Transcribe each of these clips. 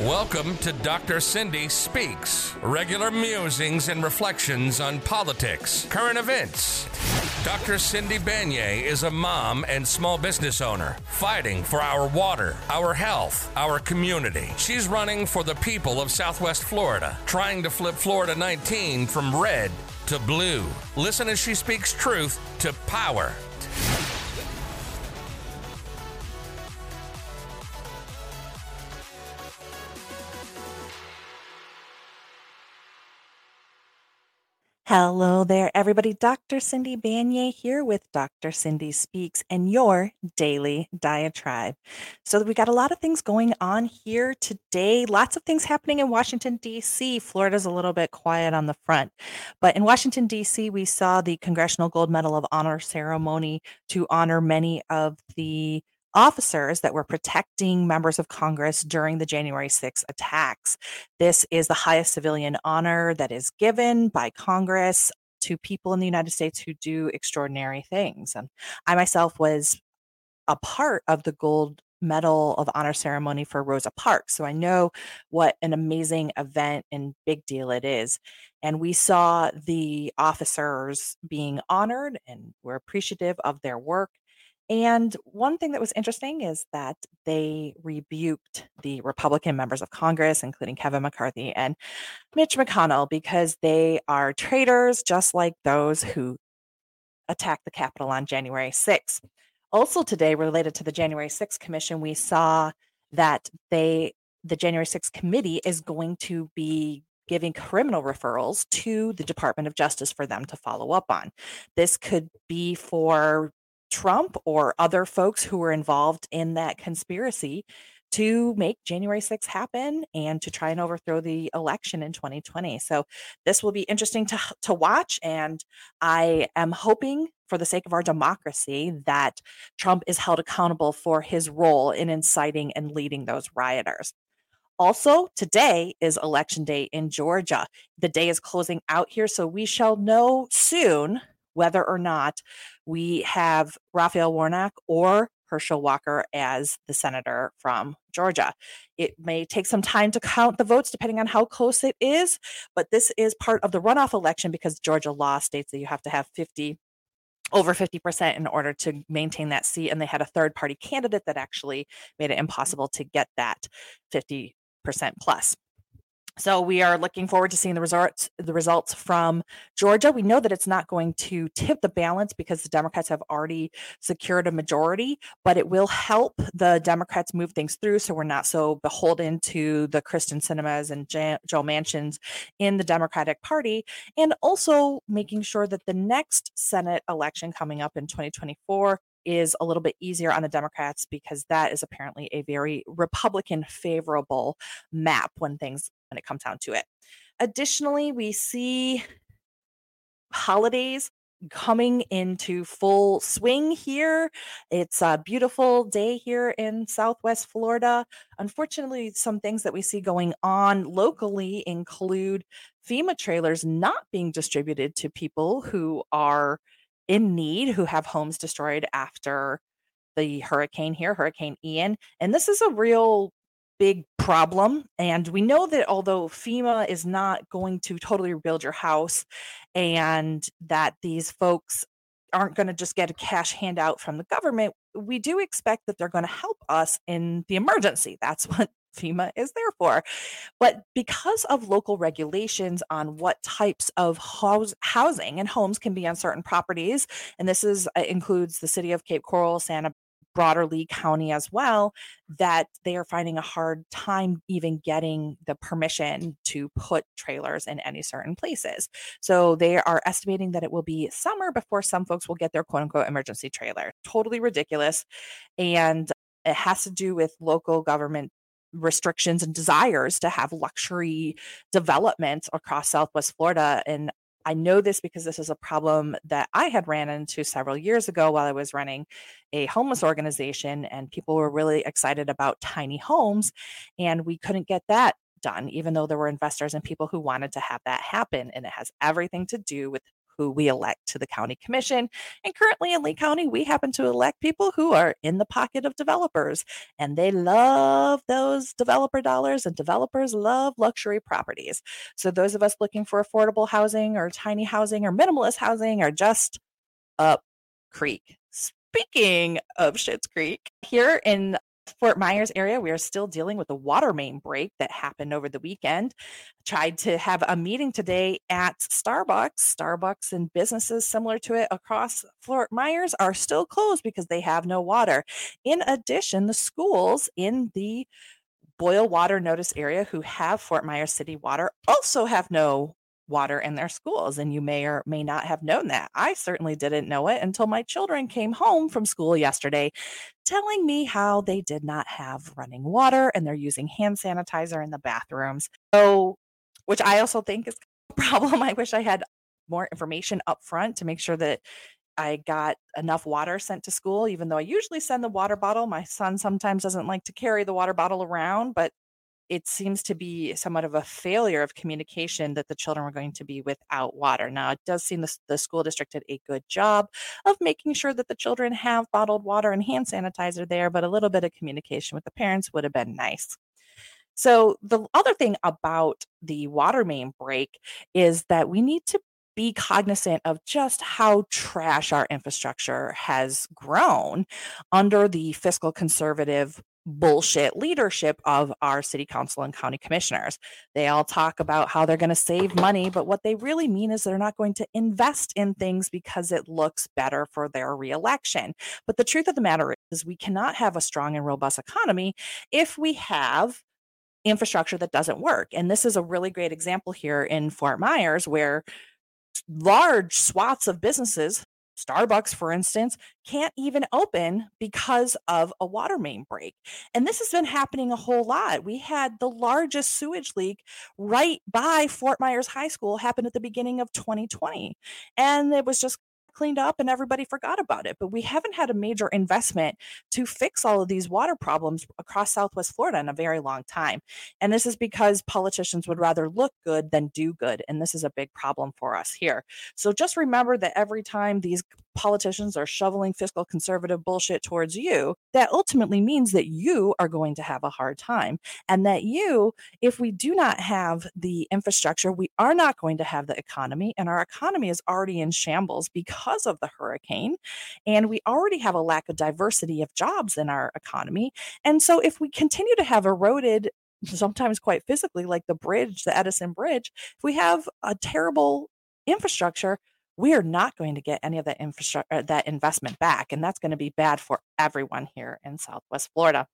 Welcome to Dr. Cindy Speaks, regular musings and reflections on politics, current events. Dr. Cindy Banyai is a mom and small business owner fighting for our water, our health, our community. She's running for the people of Southwest Florida, trying to flip Florida 19 from red to blue. Listen as she speaks truth to power. Hello there, everybody. Dr. Cindy Banyai here with Dr. Cindy Speaks and your daily diatribe. So, we got a lot of things going on here today. Lots of things happening in Washington, D.C. Florida's a little bit quiet on the front. But in Washington, D.C., we saw the Congressional Gold Medal of Honor ceremony to honor many of the officers that were protecting members of Congress during the January 6 attacks. This is the highest civilian honor that is given by Congress to people in the United States who do extraordinary things. And I myself was a part of the gold medal of honor ceremony for Rosa Parks. So I know what an amazing event and big deal it is. And we saw the officers being honored and we're appreciative of their work. And one thing that was interesting is that they rebuked the Republican members of Congress, including Kevin McCarthy and Mitch McConnell, because they are traitors, just like those who attacked the Capitol on January 6th. Also, today, related to the January 6th Commission, we saw that they, the January 6th Committee, is going to be giving criminal referrals to the Department of Justice for them to follow up on. This could be for Trump or other folks who were involved in that conspiracy to make January 6th happen and to try and overthrow the election in 2020. So this will be interesting to to watch and I am hoping for the sake of our democracy that Trump is held accountable for his role in inciting and leading those rioters. Also, today is election day in Georgia. The day is closing out here, so we shall know soon whether or not we have Raphael Warnock or Herschel Walker as the senator from Georgia. It may take some time to count the votes depending on how close it is, but this is part of the runoff election because Georgia law states that you have to have 50 over 50% in order to maintain that seat and they had a third party candidate that actually made it impossible to get that 50% plus. So we are looking forward to seeing the results the results from Georgia. We know that it's not going to tip the balance because the Democrats have already secured a majority, but it will help the Democrats move things through so we're not so beholden to the Kyrsten Sinemas and Joe Manchins in the Democratic Party and also making sure that the next Senate election coming up in 2024 is a little bit easier on the Democrats because that is apparently a very Republican favorable map when things when it comes down to it. Additionally, we see holidays coming into full swing here. It's a beautiful day here in Southwest Florida. Unfortunately, some things that we see going on locally include FEMA trailers not being distributed to people who are in need who have homes destroyed after the hurricane here, Hurricane Ian. And this is a real big problem. And we know that although FEMA is not going to totally rebuild your house and that these folks aren't going to just get a cash handout from the government, we do expect that they're going to help us in the emergency. That's what FEMA is there for. But because of local regulations on what types of house, housing and homes can be on certain properties, and this is uh, includes the city of Cape Coral, Santa broader Lee County as well, that they are finding a hard time even getting the permission to put trailers in any certain places. So they are estimating that it will be summer before some folks will get their quote unquote emergency trailer. Totally ridiculous. And it has to do with local government restrictions and desires to have luxury development across Southwest Florida. And I know this because this is a problem that I had ran into several years ago while I was running a homeless organization, and people were really excited about tiny homes, and we couldn't get that done, even though there were investors and people who wanted to have that happen. And it has everything to do with who we elect to the county commission. And currently in Lee County, we happen to elect people who are in the pocket of developers, and they love those developer dollars, and developers love luxury properties. So, those of us looking for affordable housing or tiny housing or minimalist housing are just up creek. Speaking of Schitt's Creek, here in Fort Myers area, we are still dealing with the water main break that happened over the weekend. Tried to have a meeting today at Starbucks. Starbucks and businesses similar to it across Fort Myers are still closed because they have no water. In addition, the schools in the boil water notice area who have Fort Myers City water also have no water in their schools. And you may or may not have known that. I certainly didn't know it until my children came home from school yesterday telling me how they did not have running water and they're using hand sanitizer in the bathrooms. So, which I also think is a problem. I wish I had more information up front to make sure that I got enough water sent to school, even though I usually send the water bottle. My son sometimes doesn't like to carry the water bottle around, but it seems to be somewhat of a failure of communication that the children were going to be without water. Now, it does seem the, the school district did a good job of making sure that the children have bottled water and hand sanitizer there, but a little bit of communication with the parents would have been nice. So, the other thing about the water main break is that we need to be cognizant of just how trash our infrastructure has grown under the fiscal conservative bullshit leadership of our city council and county commissioners. They all talk about how they're going to save money, but what they really mean is they're not going to invest in things because it looks better for their reelection. But the truth of the matter is, we cannot have a strong and robust economy if we have infrastructure that doesn't work. And this is a really great example here in Fort Myers where large swaths of businesses Starbucks, for instance, can't even open because of a water main break. And this has been happening a whole lot. We had the largest sewage leak right by Fort Myers High School happen at the beginning of 2020. And it was just cleaned up and everybody forgot about it. But we haven't had a major investment to fix all of these water problems across Southwest Florida in a very long time. And this is because politicians would rather look good than do good. And this is a big problem for us here. So just remember that every time these politicians are shoveling fiscal conservative bullshit towards you, that ultimately means that you are going to have a hard time. And that you, if we do not have the infrastructure, we are not going to have the economy. And our economy is already in shambles because of the hurricane. And we already have a lack of diversity of jobs in our economy. And so if we continue to have eroded sometimes quite physically, like the bridge, the Edison Bridge, if we have a terrible infrastructure, we are not going to get any of that infrastructure uh, that investment back and that's going to be bad for everyone here in southwest florida.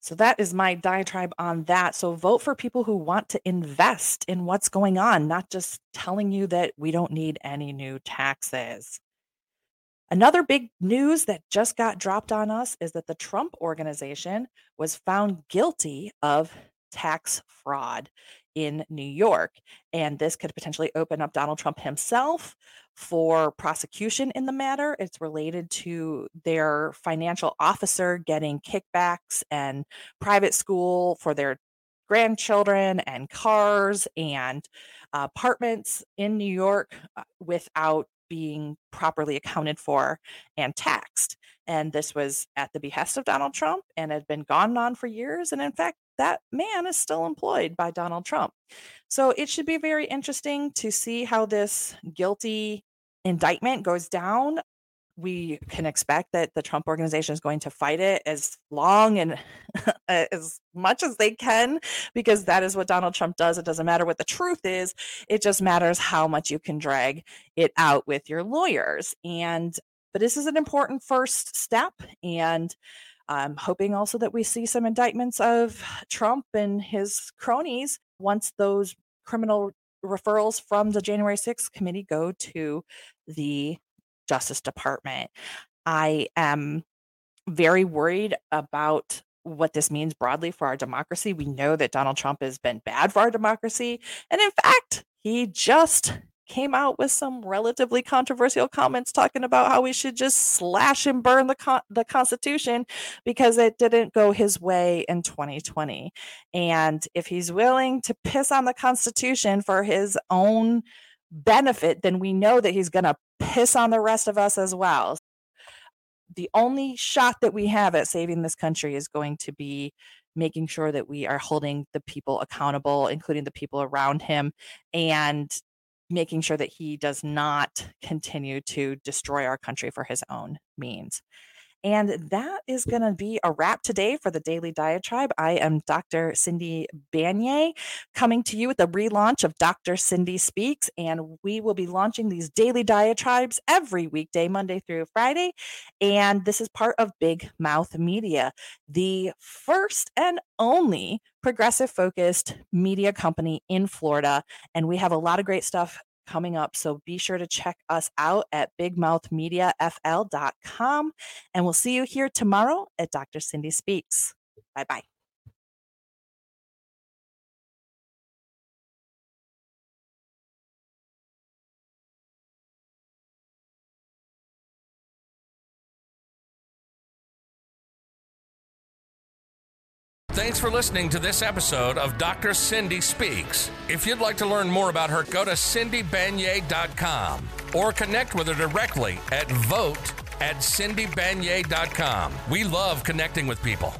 So that is my diatribe on that. So vote for people who want to invest in what's going on not just telling you that we don't need any new taxes. Another big news that just got dropped on us is that the Trump organization was found guilty of tax fraud in New York. And this could potentially open up Donald Trump himself for prosecution in the matter. It's related to their financial officer getting kickbacks and private school for their grandchildren and cars and apartments in New York uh, without being properly accounted for and taxed. And this was at the behest of Donald Trump and had been gone on for years. And in fact, that man is still employed by Donald Trump. So it should be very interesting to see how this guilty indictment goes down. We can expect that the Trump organization is going to fight it as long and as much as they can, because that is what Donald Trump does. It doesn't matter what the truth is, it just matters how much you can drag it out with your lawyers. And but this is an important first step. And I'm hoping also that we see some indictments of Trump and his cronies once those criminal referrals from the January 6th committee go to the Justice Department. I am very worried about what this means broadly for our democracy. We know that Donald Trump has been bad for our democracy. And in fact, he just came out with some relatively controversial comments talking about how we should just slash and burn the con- the constitution because it didn't go his way in 2020 and if he's willing to piss on the constitution for his own benefit, then we know that he's going to piss on the rest of us as well. The only shot that we have at saving this country is going to be making sure that we are holding the people accountable, including the people around him, and making sure that he does not continue to destroy our country for his own means. And that is going to be a wrap today for the Daily Diatribe. I am Dr. Cindy Banyai coming to you with the relaunch of Dr. Cindy Speaks. And we will be launching these daily diatribes every weekday, Monday through Friday. And this is part of Big Mouth Media, the first and only progressive focused media company in Florida. And we have a lot of great stuff coming up. So be sure to check us out at bigmouthmediafl.com. And we'll see you here tomorrow at Dr. Cindy Speaks. Bye bye. Thanks for listening to this episode of Dr. Cindy Speaks. If you'd like to learn more about her, go to cindybanyai.com or connect with her directly at vote at cindybanyai.com. We love connecting with people.